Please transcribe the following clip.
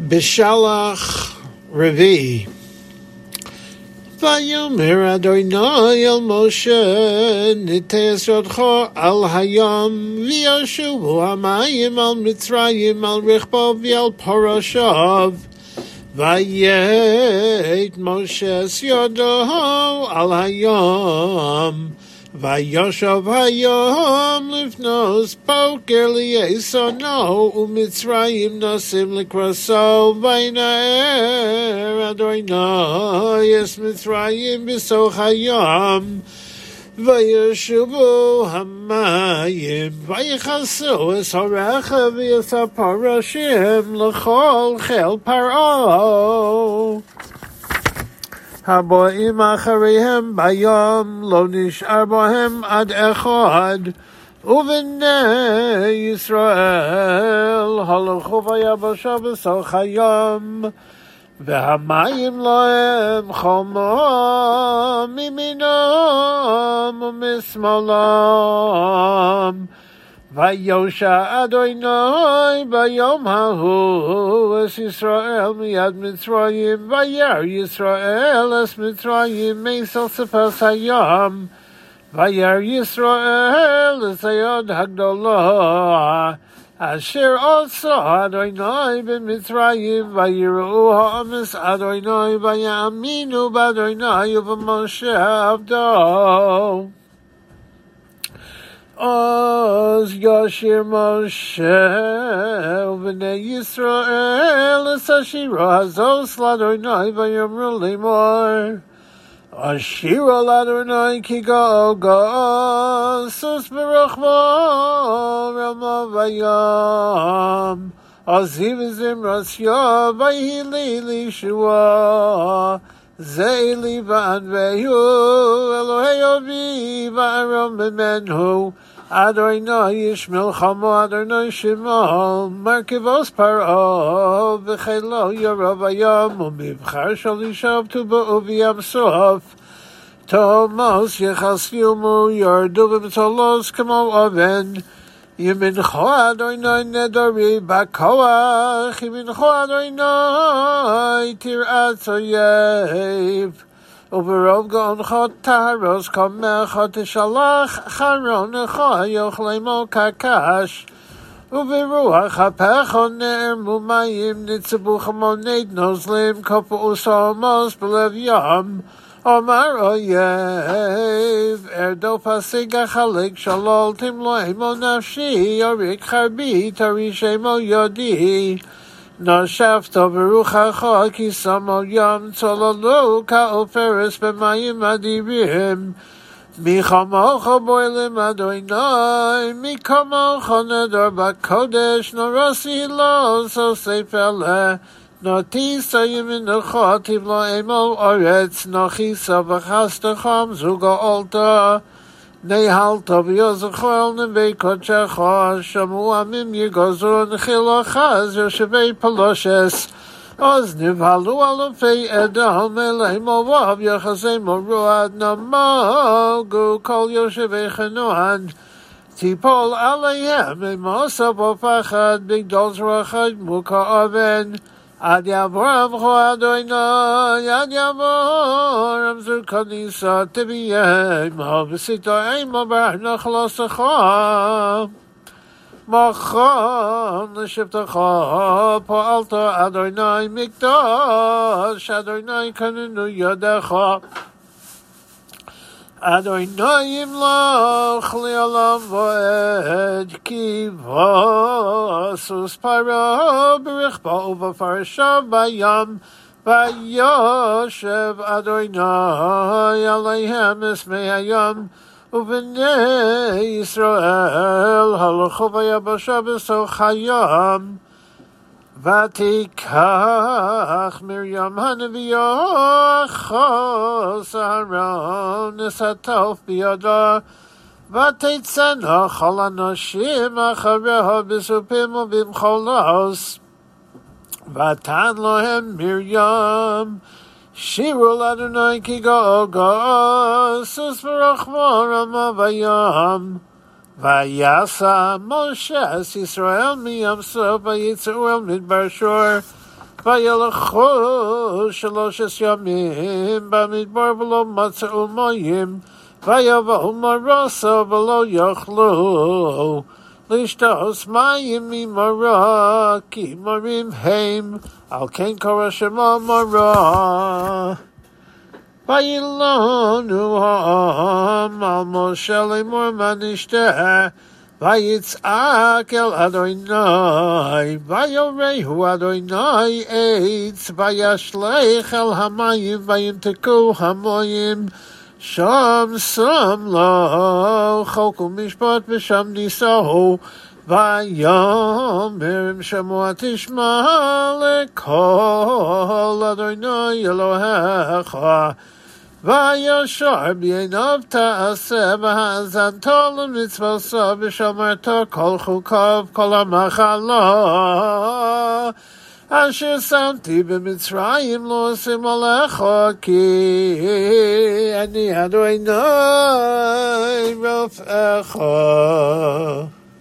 Bishalach Revi. Vayomer Adonai el Moshe Niteis Rodcho al Hayam V'yashuvu Hamayim al Mitzrayim al Richbo v'al Parashav Vayet Moshe Yodo al Hayam Vayoshav hayom livnos boker liyesono umitzrayim nosim likraso vainaer Adonai yes mitzrayim bisoch hayom Vayeshuvu hamayim vayichasu es harecha v'yathaparashim l'chol chel paro הבאים אחריהם ביום לא נשאר בהם עד אחד ובני ישראל הלכו ביבשה בסוף היום והמים להם חומו מימינם ומשמאלם ויושע אדוני ביום ההוא אס ישראל מיד מצרים וירא ישראל אס מצרים מסל ספס הים וירא ישראל אס היד הגדולה אשר עשה אדוני במצרים ויראו העמס אדוני ויאמינו באדוני ובמשה עבדו Oz Yashir Moshe Ubnei Yisrael Esashira Hazos Ladonai Vayomru Limor Ashira Ladonai Kigo Go Sus Berachmo Rama Vayam Aziv Zimrasya Vayhili Lishua Zeli Van Vehu Elohei Ovi Varam Menhu Adonai Yishmel Chamo Adonai Shimo Markivos Paro V'chelo Yorov Ayam Umivchar Shalishav Tuba Uviyam Sof Tomos Yechasfiumu Yordu B'mtolos Kamo Oven Yimincho Adonai Nedori Bakoach Yimincho Adonai Tirat Oyev וברוב גאונך תהרוס קומך תשלח חרונך יאכלמו קקש וברוח אפך נערמו מים נצבו חמונית נוזלים כפו וסומוס בלב ים Omar oh, Oyev, Erdo Pasiga Chalik, Shalol Timlo Emo Nafshi, Yorik Harbi, Tarish Emo Yodi, Noshafto Beruchacho, Kisamo Yom Tololo, Kaoferes Bemayim Adibim. Michamocho Boilim Adonai, Mikamocho Nedor Bakodesh, Norasi Lo, So Sefeleh, נוטי סיים מנוחו תבלו אמול אורץ נוחי סבחס זוג זוגו נהל נהלתו זכו אל נבי קודשך שמעו עמים יגוזו נחילוך חז יושבי פלושס אז נבהלו אלופי עדה המלאים אוהב יחסי מורו עד נמוגו כל יושבי חנוען תיפול עליהם אמוסה פחד בגדול זרחת מוכה אבן עד יעבור אבכו אדוני, עד יעבור רמזור כניסה תביהם, ובסיתו אימו ברך נחלו שכו. מכון לשבתךו פועלתו אדוני מקדוש, אדוני כננו ידךו. אדוני ימלוך לעולם ועד כי בסוס פרה ברכבו ובפרשה בים ויושב אדוני עליהם אסמי הים ובני ישראל הלכו ביבשה בסוך הים ותיקח מרים הנביאה אחוס אהרון נסתוף בידה ותצאנה כל הנשים אחריה בסופים ובמחולוס ותן להם מרים שירו לאדוני כי גאו גאו סוס ורחמו רמה בים ויעשה משה את ישראל מים סוף ויצאו אל מדבר שור וילכו שלושת ימים במדבר ולא מצאו מים ויבואו מרוסו ולא יאכלו לשתות מים ממרה כי מרים הם על כן קרא שמו מרה וילונו העם על משה לאמור מה נשתה ויצעק אל אדוני, ויורהו אדוני עץ, וישלך אל המים, וימתקו המים, שם שם לו חוק ומשפט, ושם נישאו, ויאמר אם שמוע תשמע לכל אדוני אלוהיך. וישר בעיניו תעשה, והאזנת למצוותו, ושמרת כל חוקיו, כל המחלה. אשר שמתי במצרים לא עושים עליך, כי אני אדוני רופאך.